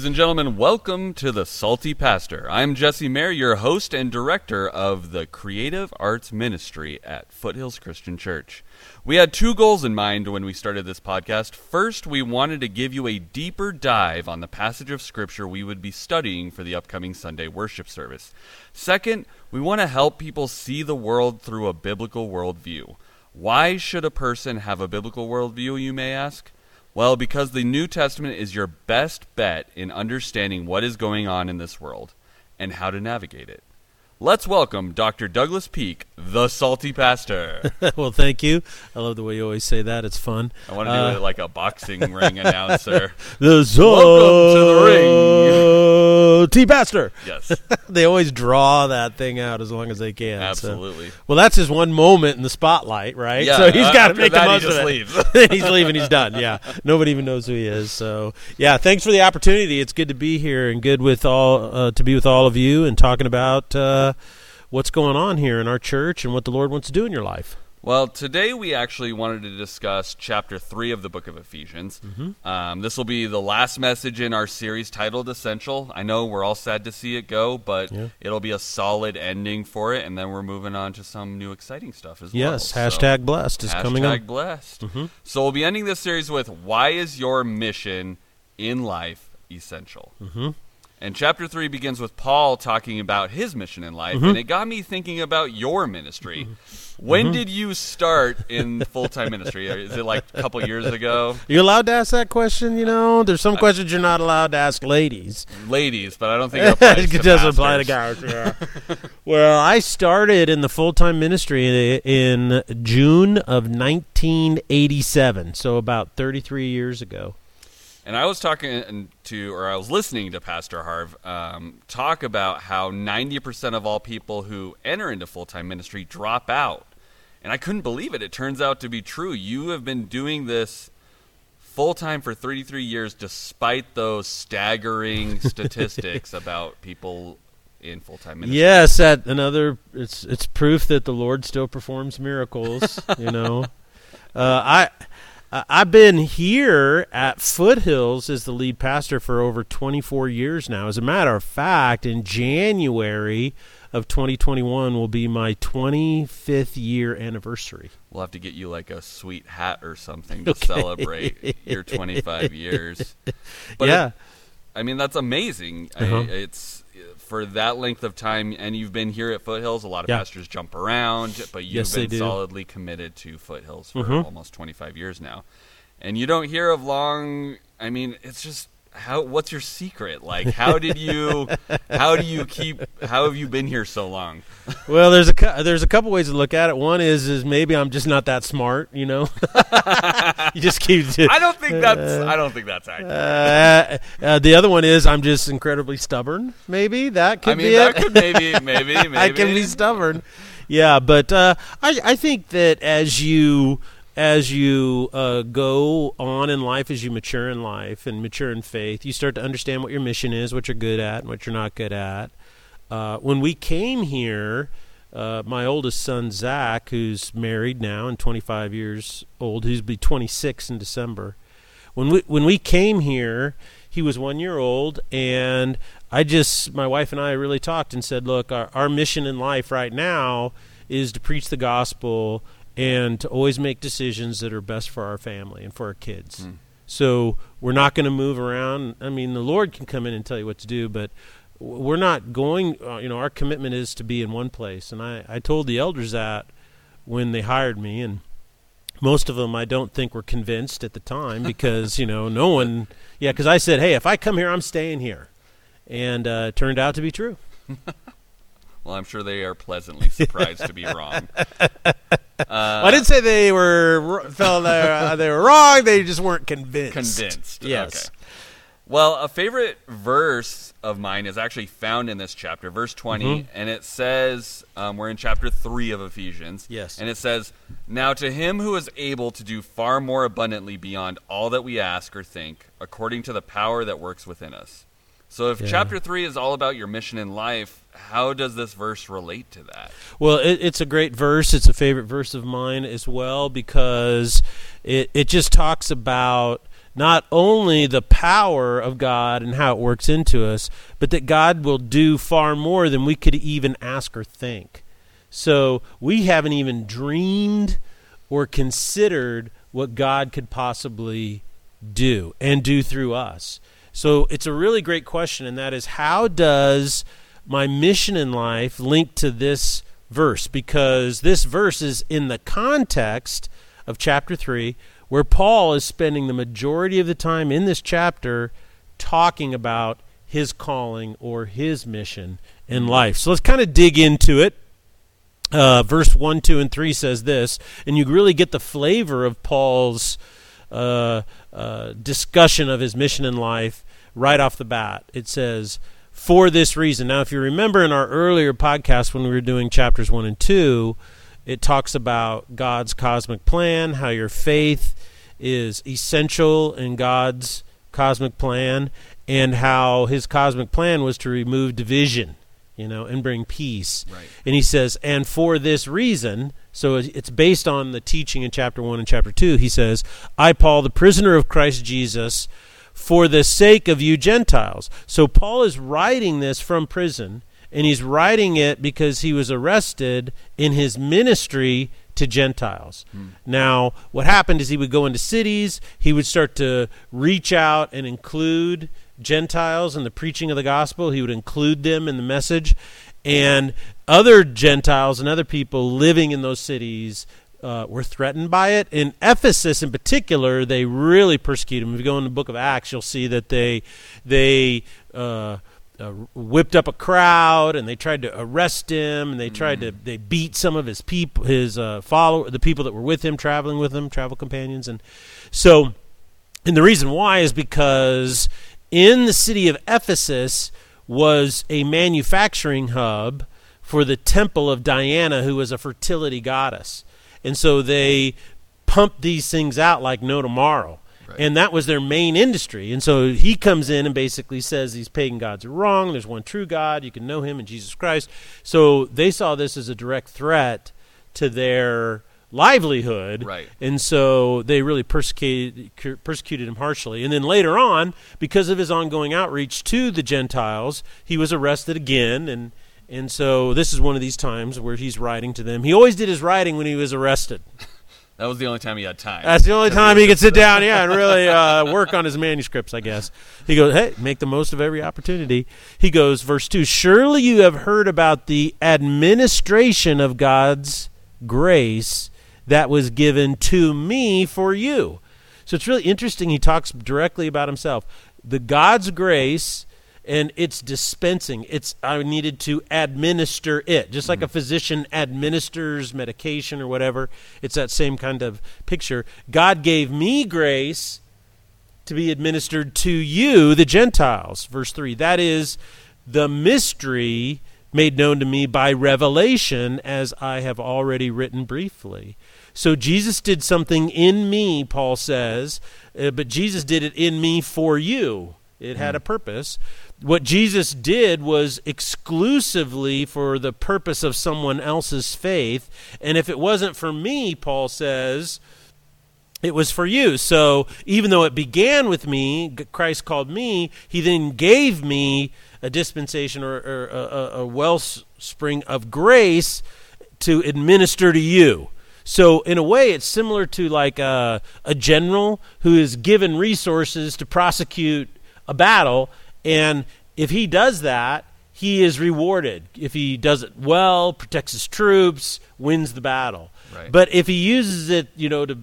Ladies and gentlemen, welcome to the Salty Pastor. I'm Jesse Mayer, your host and director of the Creative Arts Ministry at Foothills Christian Church. We had two goals in mind when we started this podcast. First, we wanted to give you a deeper dive on the passage of Scripture we would be studying for the upcoming Sunday worship service. Second, we want to help people see the world through a biblical worldview. Why should a person have a biblical worldview, you may ask? Well, because the New Testament is your best bet in understanding what is going on in this world and how to navigate it. Let's welcome Dr. Douglas Peak, the Salty Pastor. well, thank you. I love the way you always say that. It's fun. I want to do uh, it like a boxing ring announcer. The Welcome to the ring. T Pastor. Yes. they always draw that thing out as long as they can. Absolutely. So. Well, that's his one moment in the spotlight, right? Yeah, so he's got to make the most of it. Leaves. he's leaving. He's done. Yeah. Nobody even knows who he is. So yeah, thanks for the opportunity. It's good to be here and good with all uh, to be with all of you and talking about. Uh, what's going on here in our church and what the Lord wants to do in your life. Well, today we actually wanted to discuss chapter 3 of the book of Ephesians. Mm-hmm. Um, this will be the last message in our series titled Essential. I know we're all sad to see it go, but Yeah. it'll be a solid ending for it, and then we're moving on to some new exciting stuff as Yes, well. Yes, hashtag blessed is so, coming hashtag up. blessed. Mhm. So we'll be ending this series with Why is your mission in life essential? Mhm. And chapter 3 begins with Paul talking about his mission in life, Mm-hmm. and it got me thinking about your ministry. When Mm-hmm. did you start in full time ministry? Is it like a couple years ago? You're allowed to ask that question? You know, there's some questions you're not allowed to ask ladies. Ladies, but I don't think it applies it to doesn't apply to guys. Yeah. well, I started in the full time ministry in June of 1987, so about 33 years ago. And I was talking to, or I was listening to Pastor Harv um, talk about how 90% of all people who enter into full time ministry drop out. And I couldn't believe it. It turns out to be true. You have been doing this full time for 33 years, despite those staggering statistics about people in full time ministry. Yes, that another. It's it's proof that the Lord still performs miracles. you know, uh, I. I- I've been here at Foothills as the lead pastor for over 24 years now. As a matter of fact, in January of 2021 will be my 25th year anniversary. We'll have to get you like a sweet hat or something to Okay. celebrate your 25 years. But yeah. it- I mean, that's amazing. Uh-huh. it's for that length of time, and you've been here at Foothills. A lot of Yeah. pastors jump around, but you've Yes, been solidly committed to Foothills for Mhm. almost 25 years now. And you don't hear of long. I mean, it's just how. What's your secret? Like, how did you? how do you keep? How have you been here so long? Well, there's a there's a couple ways to look at it. One is is maybe I'm just not that smart, you know. you just keep. I don't think that's. I don't think that's accurate. Uh, uh, the other one is I'm just incredibly stubborn. Maybe that could I mean, be that it. could maybe, maybe, maybe. I can be stubborn. Yeah, but uh, I I think that as you as you uh, go on in life, as you mature in life and mature in faith, you start to understand what your mission is, what you're good at, and what you're not good at. Uh, when we came here, uh, my oldest son Zach, who's married now and 25 years old, who's be 26 in December. When we when we came here, he was one year old, and I just my wife and I really talked and said, look, our, our mission in life right now is to preach the gospel and to always make decisions that are best for our family and for our kids. Mm. So we're not going to move around. I mean, the Lord can come in and tell you what to do, but we're not going. Uh, you know, our commitment is to be in one place. And I, I told the elders that when they hired me, and most of them I don't think were convinced at the time because you know no one. Yeah, because I said, hey, if I come here, I'm staying here, and uh, it turned out to be true. Well, I'm sure they are pleasantly surprised to be wrong. Uh, I didn't say they were felt they were, uh, they were wrong. They just weren't convinced. convinced. Yes. Okay. Well, a favorite verse of mine is actually found in this chapter, verse 20, Mhm. and it says, um, we're in chapter 3 of Ephesians. Yes. And it says, Now to him who is able to do far more abundantly beyond all that we ask or think, according to the power that works within us. So if Yeah. chapter 3 is all about your mission in life, how does this verse relate to that? Well, it, it's a great verse. It's a favorite verse of mine as well because it it just talks about not only the power of God and how it works into us, but that God will do far more than we could even ask or think. So we haven't even dreamed or considered what God could possibly do and do through us. So it's a really great question, and that is how does my mission in life link to this verse? Because this verse is in the context of chapter 3, where Paul is spending the majority of the time in this chapter talking about his calling or his mission in life. So let's kind of dig into it. Uh, verse 1, 2, and 3 says this, and you really get the flavor of Paul's uh, uh, discussion of his mission in life right off the bat. It says, for this reason. Now, if you remember in our earlier podcast when we were doing chapters 1 and 2, it talks about God's cosmic plan, how your faith is essential in God's cosmic plan, and how his cosmic plan was to remove division you know, and bring peace. Right. And he says, and for this reason, so it's based on the teaching in chapter 1 and chapter 2, he says, I, Paul, the prisoner of Christ Jesus, for the sake of you Gentiles. So Paul is writing this from prison, and he's writing it because he was arrested in his ministry to Gentiles. Hmm. Now, what happened is he would go into cities, he would start to reach out and include Gentiles in the preaching of the gospel. He would include them in the message. And other Gentiles and other people living in those cities uh, were threatened by it. In Ephesus, in particular, they really persecuted him. If you go in the book of Acts, you'll see that they they uh, uh, whipped up a crowd and they tried to arrest him and they tried to mm. they beat some of his people, his uh, follow the people that were with him, traveling with him, travel companions, and so. And the reason why is because in the city of Ephesus was a manufacturing hub for the temple of Diana, who was a fertility goddess. And so they pumped these things out like no tomorrow. Right. And that was their main industry. And so he comes in and basically says these pagan gods are wrong. There's one true God. You can know him in Jesus Christ. So they saw this as a direct threat to their livelihood. Right. And so they really persecuted, persecuted him harshly. And then later on, because of his ongoing outreach to the Gentiles, he was arrested again. And, and so this is one of these times where he's writing to them. He always did his writing when he was arrested. That was the only time he had time. That's the only time he could sit down, yeah, and really uh, work on his manuscripts, I guess. He goes, hey, make the most of every opportunity. He goes, verse 2 Surely you have heard about the administration of God's grace that was given to me for you. So it's really interesting. He talks directly about himself. The God's grace and it's dispensing. It's I needed to administer it, just like mm-hmm. a physician administers medication or whatever. It's that same kind of picture. God gave me grace to be administered to you, the Gentiles. Verse three. That is the mystery made known to me by revelation, as I have already written briefly. So Jesus did something in me, Paul says, uh, but Jesus did it in me for you. It had a purpose. What Jesus did was exclusively for the purpose of someone else's faith. And if it wasn't for me, Paul says, it was for you. So even though it began with me, Christ called me, he then gave me a dispensation or, or a, a wellspring of grace to administer to you. So in a way, it's similar to like a, a general who is given resources to prosecute a battle, and if he does that, he is rewarded. If he does it well, protects his troops, wins the battle. Right. But if he uses it, you know, to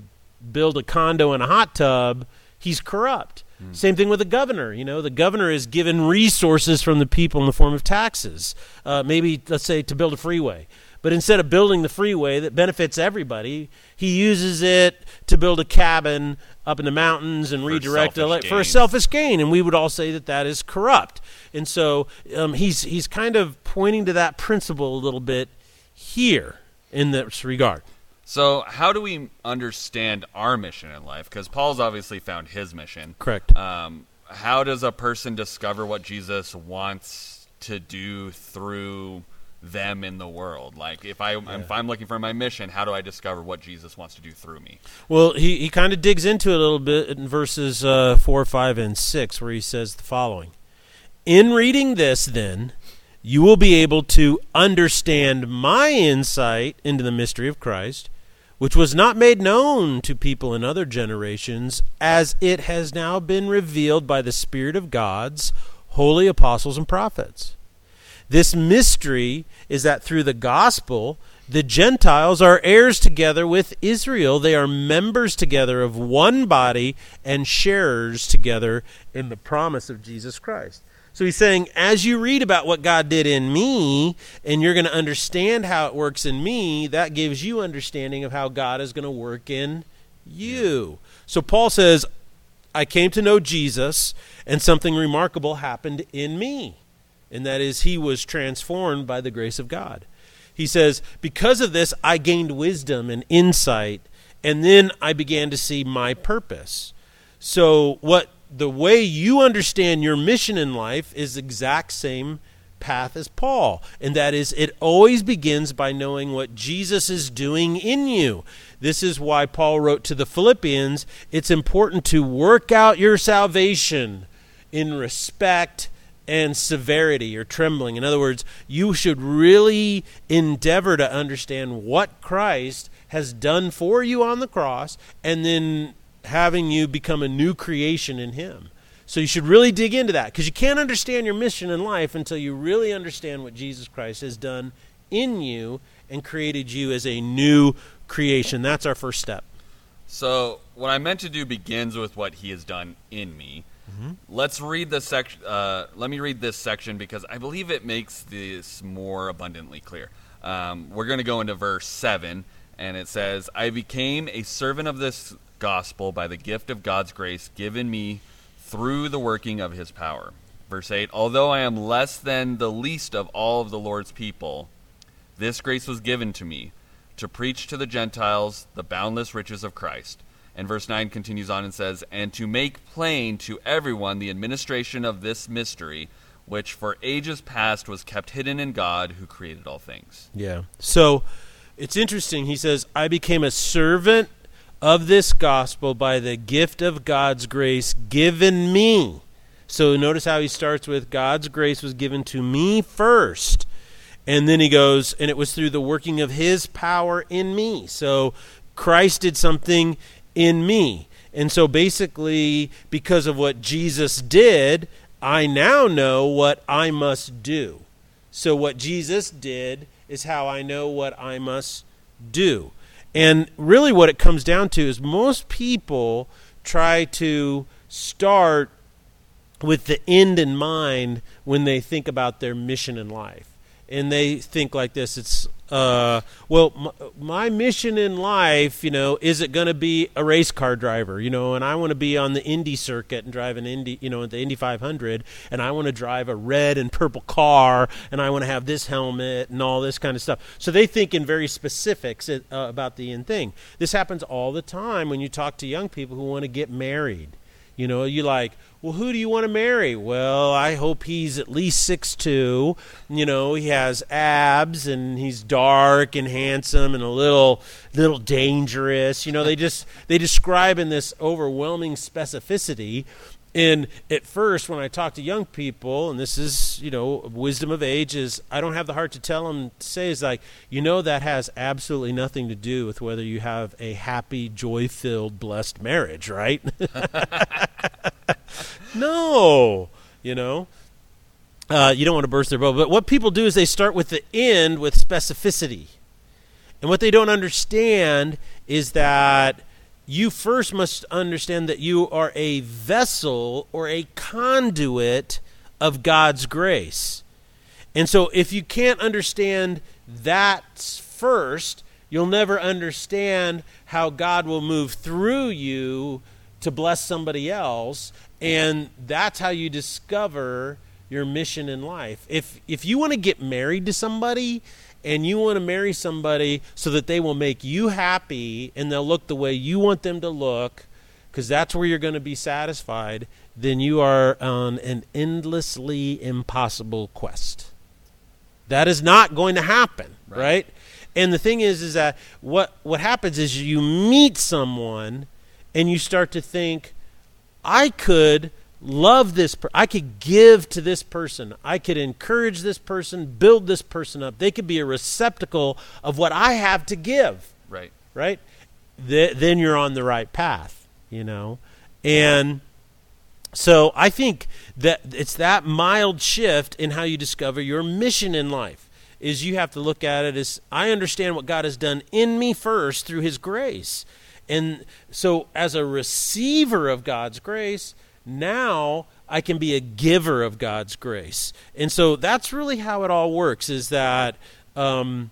build a condo and a hot tub, he's corrupt. Mm. Same thing with the governor. You know, the governor is given resources from the people in the form of taxes. Uh, maybe, let's say, to build a freeway. But instead of building the freeway that benefits everybody, he uses it to build a cabin up in the mountains and for redirect it for a selfish gain. And we would all say that that is corrupt. And so um, he's he's kind of pointing to that principle a little bit here in this regard. So, how do we understand our mission in life? Because Paul's obviously found his mission. Correct. Um, how does a person discover what Jesus wants to do through them in the world. Like if I if I'm looking for my mission, how do I discover what Jesus wants to do through me? Well, he, he kind of digs into it a little bit in verses uh, 4, 5, and 6, where he says the following In reading this, then, you will be able to understand my insight into the mystery of Christ, which was not made known to people in other generations, as it has now been revealed by the Spirit of God's holy apostles and prophets. This mystery is that through the gospel, the Gentiles are heirs together with Israel. They are members together of one body and sharers together in the promise of Jesus Christ. So he's saying, as you read about what God did in me, and you're going to understand how it works in me, that gives you understanding of how God is going to work in you. So Paul says, I came to know Jesus, and something remarkable happened in me and that is he was transformed by the grace of God. He says, Because of this, I gained wisdom and insight, and then I began to see my purpose. So, what the way you understand your mission in life is the exact same path as Paul, and that is it always begins by knowing what Jesus is doing in you. This is why Paul wrote to the Philippians it's important to work out your salvation in respect and severity or trembling. In other words, you should really endeavor to understand what Christ has done for you on the cross and then having you become a new creation in Him. So you should really dig into that because you can't understand your mission in life until you really understand what Jesus Christ has done in you and created you as a new creation. That's our first step. So, what I meant to do begins with what He has done in me. Mm-hmm. Let's read the section. Uh, let me read this section because I believe it makes this more abundantly clear. Um, we're going to go into verse 7, and it says, I became a servant of this gospel by the gift of God's grace given me through the working of his power. Verse 8 Although I am less than the least of all of the Lord's people, this grace was given to me to preach to the Gentiles the boundless riches of Christ and verse 9 continues on and says, And to make plain to everyone the administration of this mystery, which for ages past was kept hidden in God who created all things. Yeah. So it's interesting. He says, I became a servant of this gospel by the gift of God's grace given me. So notice how he starts with God's grace was given to me first. And then he goes, and it was through the working of his power in me. So Christ did something in me. And so basically, because of what Jesus did, I now know what I must do. So what Jesus did is how I know what I must do. And really, what it comes down to is most people try to start with the end in mind when they think about their mission in life. And they think like this it's uh, well, my, my, mission in life, you know, is it going to be a race car driver, you know, and I want to be on the Indy circuit and drive an Indy, you know, the Indy 500, and I want to drive a red and purple car, and I want to have this helmet and all this kind of stuff. So they think in very specifics uh, about the end thing. This happens all the time when you talk to young people who want to get married. You know, you like, well, who do you want to marry? Well, I hope he's at least six two. You know, he has abs and he's dark and handsome and a little little dangerous. You know, they just they describe in this overwhelming specificity and at first, when I talk to young people, and this is, you know, wisdom of age, is I don't have the heart to tell them to say is like, you know, that has absolutely nothing to do with whether you have a happy, joy filled, blessed marriage, right? no, you know. Uh, you don't want to burst their bubble. But what people do is they start with the end with specificity. And what they don't understand is that you first must understand that you are a vessel or a conduit of God's grace. And so, if you can't understand that first, you'll never understand how God will move through you to bless somebody else. And that's how you discover your mission in life. If, if you want to get married to somebody, and you want to marry somebody so that they will make you happy and they'll look the way you want them to look, because that's where you're going to be satisfied, then you are on an endlessly impossible quest. That is not going to happen, Right. right? And the thing is, is that what what happens is you meet someone, and you start to think, I could love this. Per- I could give to this person. I could encourage this person, build this person up. They could be a receptacle of what I have to give Right. right? Th- then you're on the right path, you know? And so I think that it's that mild shift in how you discover your mission in life is you have to look at it as I understand what God has done in me first through his grace. And so as a receiver of God's grace, now I can be a giver of God's grace. And so that's really how it all works is that um,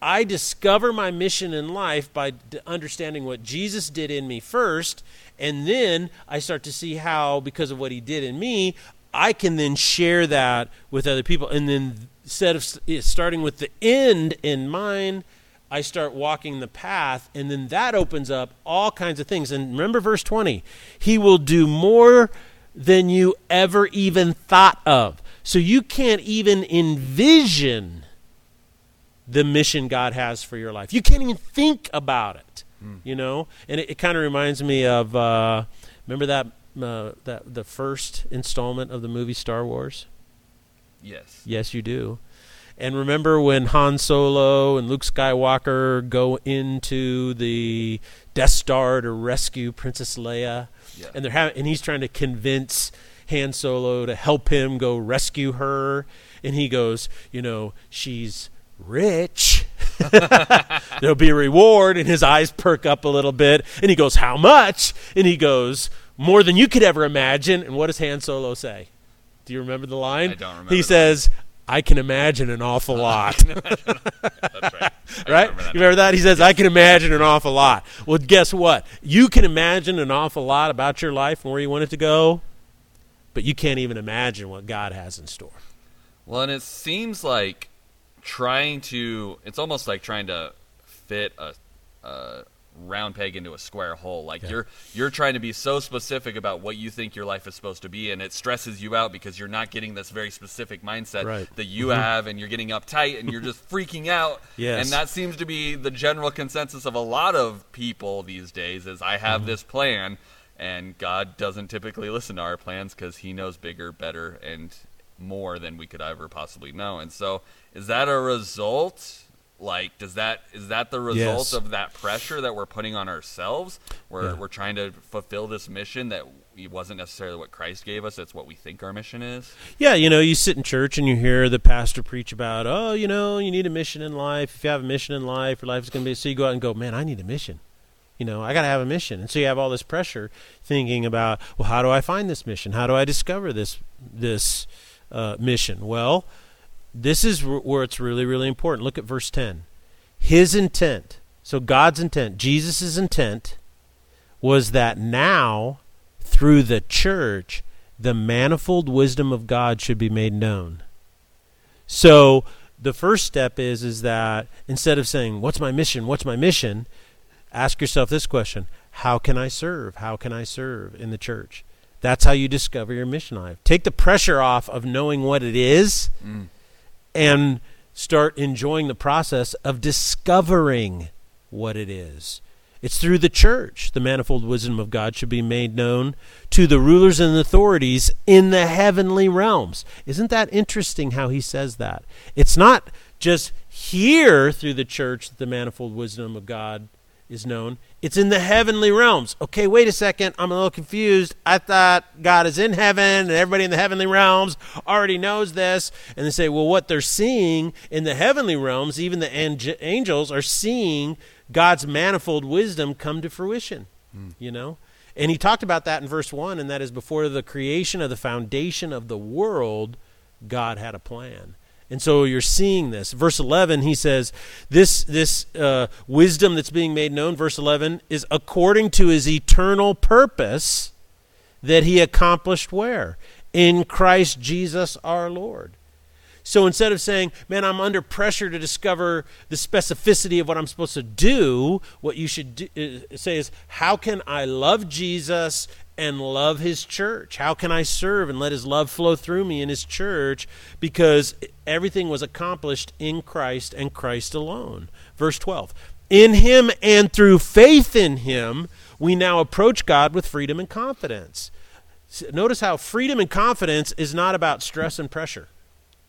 I discover my mission in life by understanding what Jesus did in me first, and then I start to see how, because of what he did in me, I can then share that with other people. And then instead of starting with the end in mind, I start walking the path, and then that opens up all kinds of things. And remember verse 20 He will do more than you ever even thought of. So you can't even envision the mission God has for your life. You can't even think about it, you know. And it, it kind of reminds me of uh, remember that uh, that the first installment of the movie Star Wars. Yes. Yes, you do. And remember when Han Solo and Luke Skywalker go into the Death Star to rescue Princess Leia, Yeah. and they're ha- and he's trying to convince Han Solo to help him go rescue her, and he goes, you know, she's rich. There'll be a reward, and his eyes perk up a little bit, and he goes, "How much?" And he goes, "More than you could ever imagine." And what does Han Solo say? Do you remember the line? I don't remember He says, "I can imagine an awful lot." That's right. Right? remember that you remember that? He says, I can imagine an awful lot. Well, guess what? You can imagine an awful lot about your life and where you want it to go, but you can't even imagine what God has in store. Well, and it seems like trying to it's almost like trying to fit a, a round peg into a square hole. Like you're you're trying to be so specific about what you think your life is supposed to be and it stresses you out because you're not getting this very specific mindset Right. that you mm-hmm. have and you're getting uptight and you're just freaking out. Yes. And that seems to be the general consensus of a lot of people these days is I have mm-hmm. this plan and God doesn't typically listen to our plans cuz he knows bigger, better and more than we could ever possibly know. And so, is that a result? Like, does that is that the result Yes. of that pressure that we're putting on ourselves? Where Yeah. we're trying to fulfill this mission that we- wasn't necessarily what Christ gave us. It's what we think our mission is. Yeah, you know, you sit in church and you hear the pastor preach about, oh, you know, you need a mission in life. If you have a mission in life, your life is going to be. So you go out and go, man, I need a mission. You know, I got to have a mission. And so you have all this pressure thinking about, well, how do I find this mission? How do I discover this this uh, mission? Well, this is where it's really, really important. Look at verse 10. His intent, so God's intent, Jesus' intent, was that now, through the church, the manifold wisdom of God should be made known. So the first step is is that instead of saying, What's my mission? What's my mission? Ask yourself this question How can I serve? How can I serve in the church? That's how you discover your mission life. Take the pressure off of knowing what it is Mm. And start enjoying the process of discovering what it is. It's through the church the manifold wisdom of God should be made known to the rulers and authorities in the heavenly realms. Isn't that interesting how he says that? It's not just here through the church that the manifold wisdom of God is known. It's in the heavenly realms. Okay, wait a second. I'm a little confused. I thought God is in heaven and everybody in the heavenly realms already knows this. And they say, well, what they're seeing in the heavenly realms, even the ang- angels are seeing God's manifold wisdom come to fruition. Hmm. You know? And he talked about that in verse 1, and that is before the creation of the foundation of the world, God had a plan. And so you're seeing this. Verse 11, he says, this, this uh, wisdom that's being made known, verse 11, is according to his eternal purpose that he accomplished where? In Christ Jesus our Lord. So instead of saying, man, I'm under pressure to discover the specificity of what I'm supposed to do, what you should do, uh, say is, how can I love Jesus and love his church? How can I serve and let his love flow through me in his church? Because everything was accomplished in Christ and Christ alone. Verse 12 In him and through faith in him, we now approach God with freedom and confidence. Notice how freedom and confidence is not about stress and pressure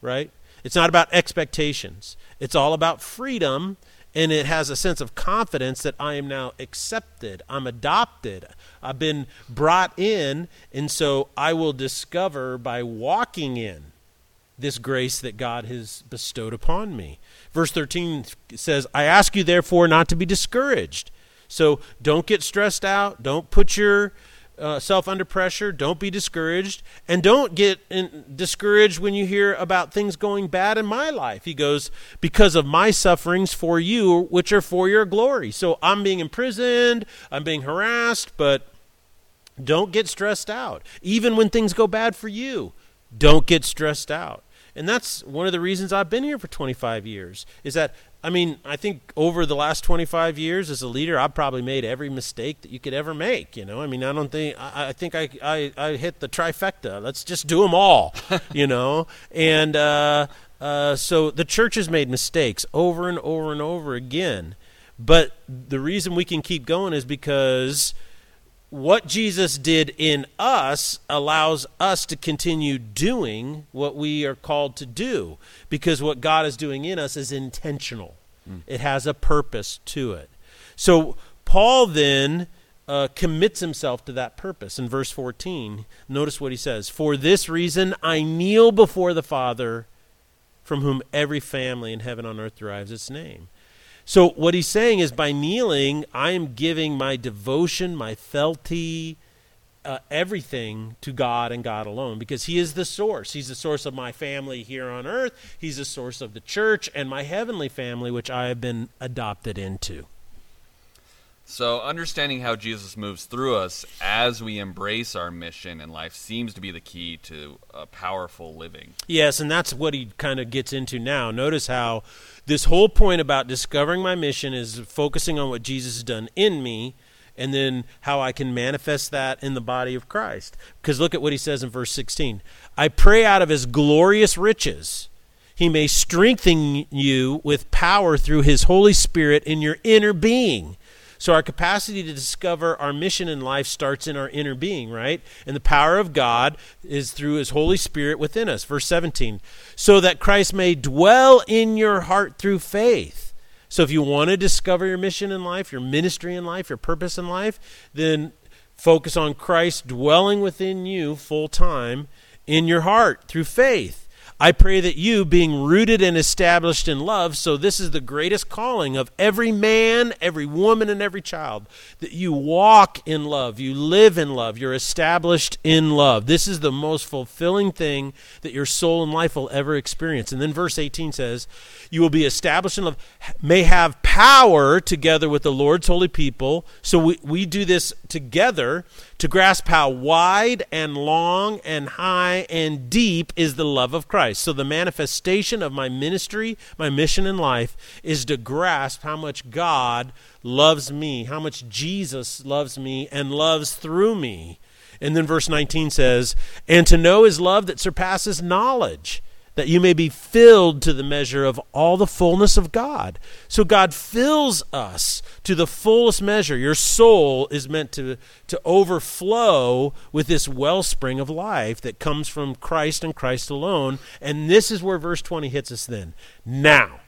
right? It's not about expectations. It's all about freedom, and it has a sense of confidence that I am now accepted. I'm adopted. I've been brought in, and so I will discover by walking in this grace that God has bestowed upon me. Verse 13 says, I ask you, therefore, not to be discouraged. So don't get stressed out. Don't put your uh, under pressure. Don't be discouraged. And don't get in, discouraged when you hear about things going bad in my life. He goes, Because of my sufferings for you, which are for your glory. So I'm being imprisoned, I'm being harassed, but don't get stressed out. Even when things go bad for you, don't get stressed out. And that's one of the reasons I've been here for 25 years, is that I mean, I think over the last 25 years as a leader, I've probably made every mistake that you could ever make. You know, I mean, I don't think I, I think I, I, I hit the trifecta. Let's just do them all. you know, and uh, uh, so the church has made mistakes over and over and over again. But the reason we can keep going is because what Jesus did in us allows us to continue doing what we are called to do because what God is doing in us is intentional. Mm. It has a purpose to it. So Paul then uh, commits himself to that purpose in verse 14. Notice what he says For this reason I kneel before the Father, from whom every family in heaven and earth derives its name. So what he's saying is by kneeling, I am giving my devotion, my fealty, uh, everything to God and God alone because He is the source. He's the source of my family here on earth. He's the source of the church and my heavenly family, which I have been adopted into. So, understanding how Jesus moves through us as we embrace our mission in life seems to be the key to a powerful living. Yes, and that's what he kind of gets into now. Notice how this whole point about discovering my mission is focusing on what Jesus has done in me and then how I can manifest that in the body of Christ. Because look at what he says in verse 16 I pray out of his glorious riches. He may strengthen you with power through his Holy Spirit in your inner being so our capacity to discover our mission in life starts in our inner being, right? And the power of God is through his Holy Spirit within us. Verse 17. So that Christ may dwell in your heart through faith. So if you want to discover your mission in life, your ministry in life, your purpose in life, then focus on Christ dwelling within you full time in your heart through faith. I pray that you, being rooted and established in love, so this is the greatest calling of every man, every woman, and every child, that you walk in love, you live in love, you're established in love. This is the most fulfilling thing that your soul and life will ever experience. And then verse 18 says, You will be established in love, may have power together with the Lord's holy people. So we, we do this together to grasp how wide and long and high and deep is the love of Christ. So, the manifestation of my ministry, my mission in life, is to grasp how much God loves me, how much Jesus loves me and loves through me. And then verse 19 says, And to know his love that surpasses knowledge that you may be filled to the measure of all the fullness of God. So God fills us to the fullest measure. Your soul is meant to, to overflow with this wellspring of life that comes from Christ and Christ alone. And this is where verse 20 hits us then. Now.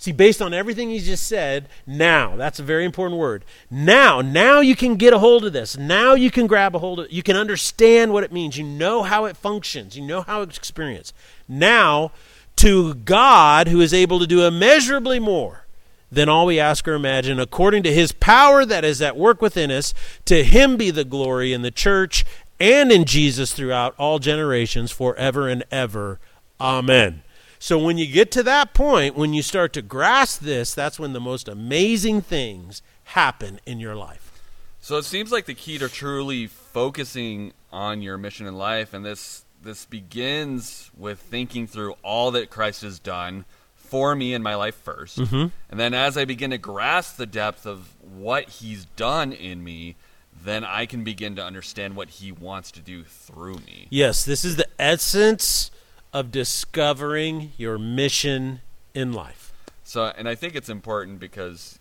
See, based on everything he just said, now, that's a very important word. Now, now you can get a hold of this. Now you can grab a hold of it. You can understand what it means. You know how it functions. You know how it's experienced. Now, to God, who is able to do immeasurably more than all we ask or imagine, according to his power that is at work within us, to him be the glory in the church and in Jesus throughout all generations, forever and ever. Amen. So when you get to that point, when you start to grasp this, that's when the most amazing things happen in your life. So it seems like the key to truly focusing on your mission in life and this this begins with thinking through all that Christ has done for me in my life 1st Mm-hmm. And then as I begin to grasp the depth of what he's done in me, then I can begin to understand what he wants to do through me. Yes, this is the essence of discovering your mission in life. So, and I think it's important because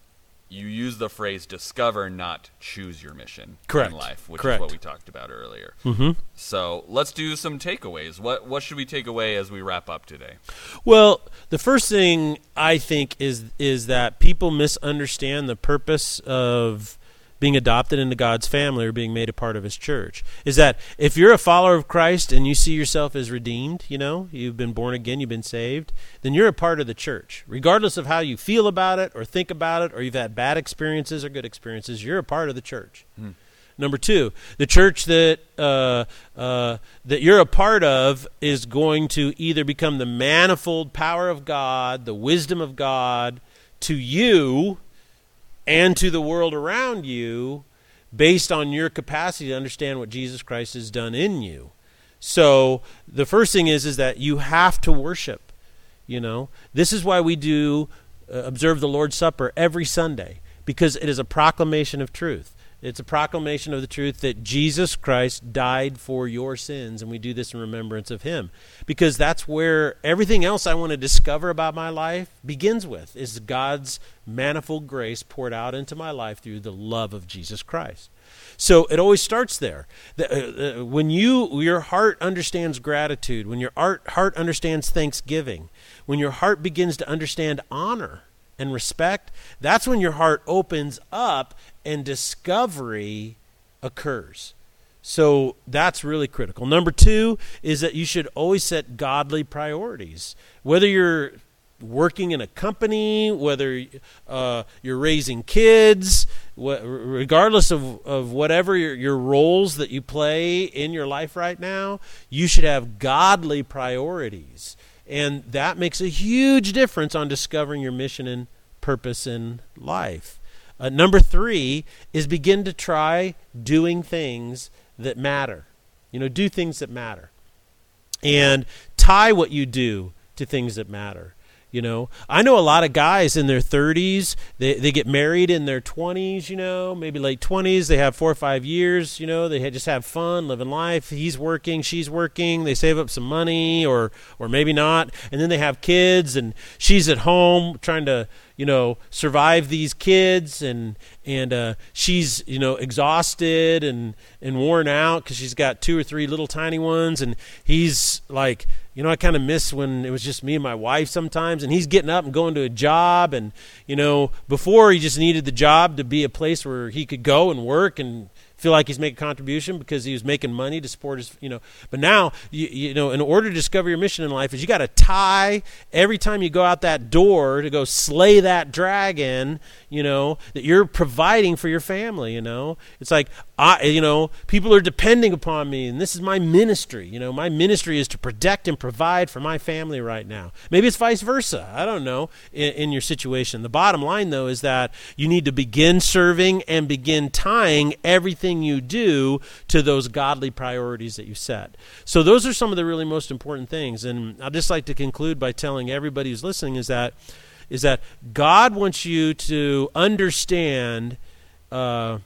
you use the phrase discover, not choose your mission Correct. in life, which Correct. is what we talked about earlier. Mm-hmm. So let's do some takeaways. What what should we take away as we wrap up today? Well, the first thing I think is is that people misunderstand the purpose of being adopted into God's family or being made a part of his church. Is that if you're a follower of Christ and you see yourself as redeemed, you know, you've been born again, you've been saved, then you're a part of the church. Regardless of how you feel about it or think about it or you've had bad experiences or good experiences, you're a part of the church. Number two, the church that uh, uh, that you're a part of is going to either become the manifold power of God, the wisdom of God to you and to the world around you, based on your capacity to understand what Jesus Christ has done in you. So the first thing is is that you have to worship. You know, this is why we do uh, observe the Lord's Supper every Sunday because it is a proclamation of truth. It's a proclamation of the truth that Jesus Christ died for your sins, and we do this in remembrance of Him. Because that's where everything else I want to discover about my life begins with is God's manifold grace poured out into my life through the love of Jesus Christ. So it always starts there. The, uh, uh, when you your heart understands gratitude, when your art, heart understands thanksgiving, when your heart begins to understand honor and respect, that's when your heart opens up and discovery occurs. So that's really critical. Number two is that you should always set godly priorities. Whether you're working in a company, whether uh, you're raising kids, wh- regardless of, of whatever your, your roles that you play in your life right now, you should have godly priorities. And that makes a huge difference on discovering your mission and purpose in life. Uh, number three is begin to try doing things that matter. You know, do things that matter. And tie what you do to things that matter. You know, I know a lot of guys in their 30s, they, they get married in their 20s, you know, maybe late 20s. They have four or five years, you know, they just have fun, living life. He's working, she's working, they save up some money or, or maybe not. And then they have kids and she's at home trying to, you know, survive these kids and, and uh, she's, you know, exhausted and, and worn out because she's got two or three little tiny ones. And he's like, you know, I kind of miss when it was just me and my wife sometimes, and he's getting up and going to a job. And, you know, before he just needed the job to be a place where he could go and work and feel like he's making a contribution because he was making money to support his, you know. But now, you, you know, in order to discover your mission in life, is you got to tie every time you go out that door to go slay that dragon, you know, that you're providing for your family, you know. It's like, I, you know, people are depending upon me, and this is my ministry. You know, my ministry is to protect and provide for my family right now. Maybe it's vice versa. I don't know in, in your situation. The bottom line, though, is that you need to begin serving and begin tying everything you do to those godly priorities that you set. So, those are some of the really most important things. And I'd just like to conclude by telling everybody who's listening is that is that God wants you to understand. Uh,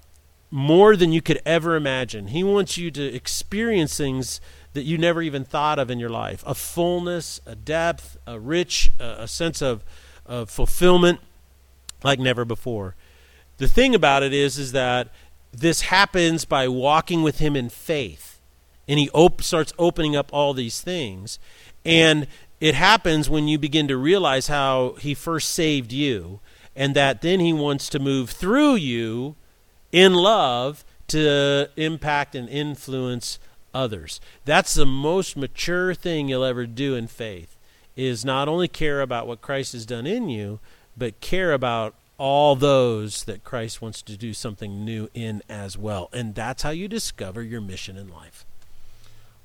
more than you could ever imagine. He wants you to experience things that you never even thought of in your life a fullness, a depth, a rich, a, a sense of, of fulfillment like never before. The thing about it is, is that this happens by walking with Him in faith. And He op- starts opening up all these things. And it happens when you begin to realize how He first saved you, and that then He wants to move through you in love to impact and influence others. That's the most mature thing you'll ever do in faith is not only care about what Christ has done in you, but care about all those that Christ wants to do something new in as well. And that's how you discover your mission in life.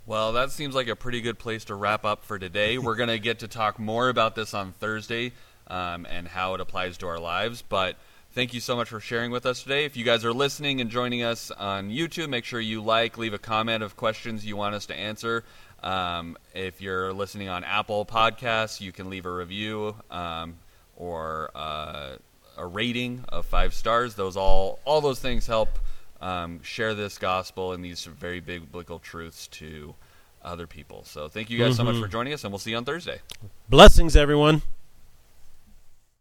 Well, that seems like a pretty good place to wrap up for today. We're going to get to talk more about this on Thursday um, and how it applies to our lives, but Thank you so much for sharing with us today. If you guys are listening and joining us on YouTube, make sure you like, leave a comment of questions you want us to answer. Um, if you're listening on Apple Podcasts, you can leave a review um, or uh, a rating of five stars. Those all all those things help um, share this gospel and these very biblical truths to other people. So thank you guys so much for joining us, and we'll see you on Thursday. Blessings, everyone.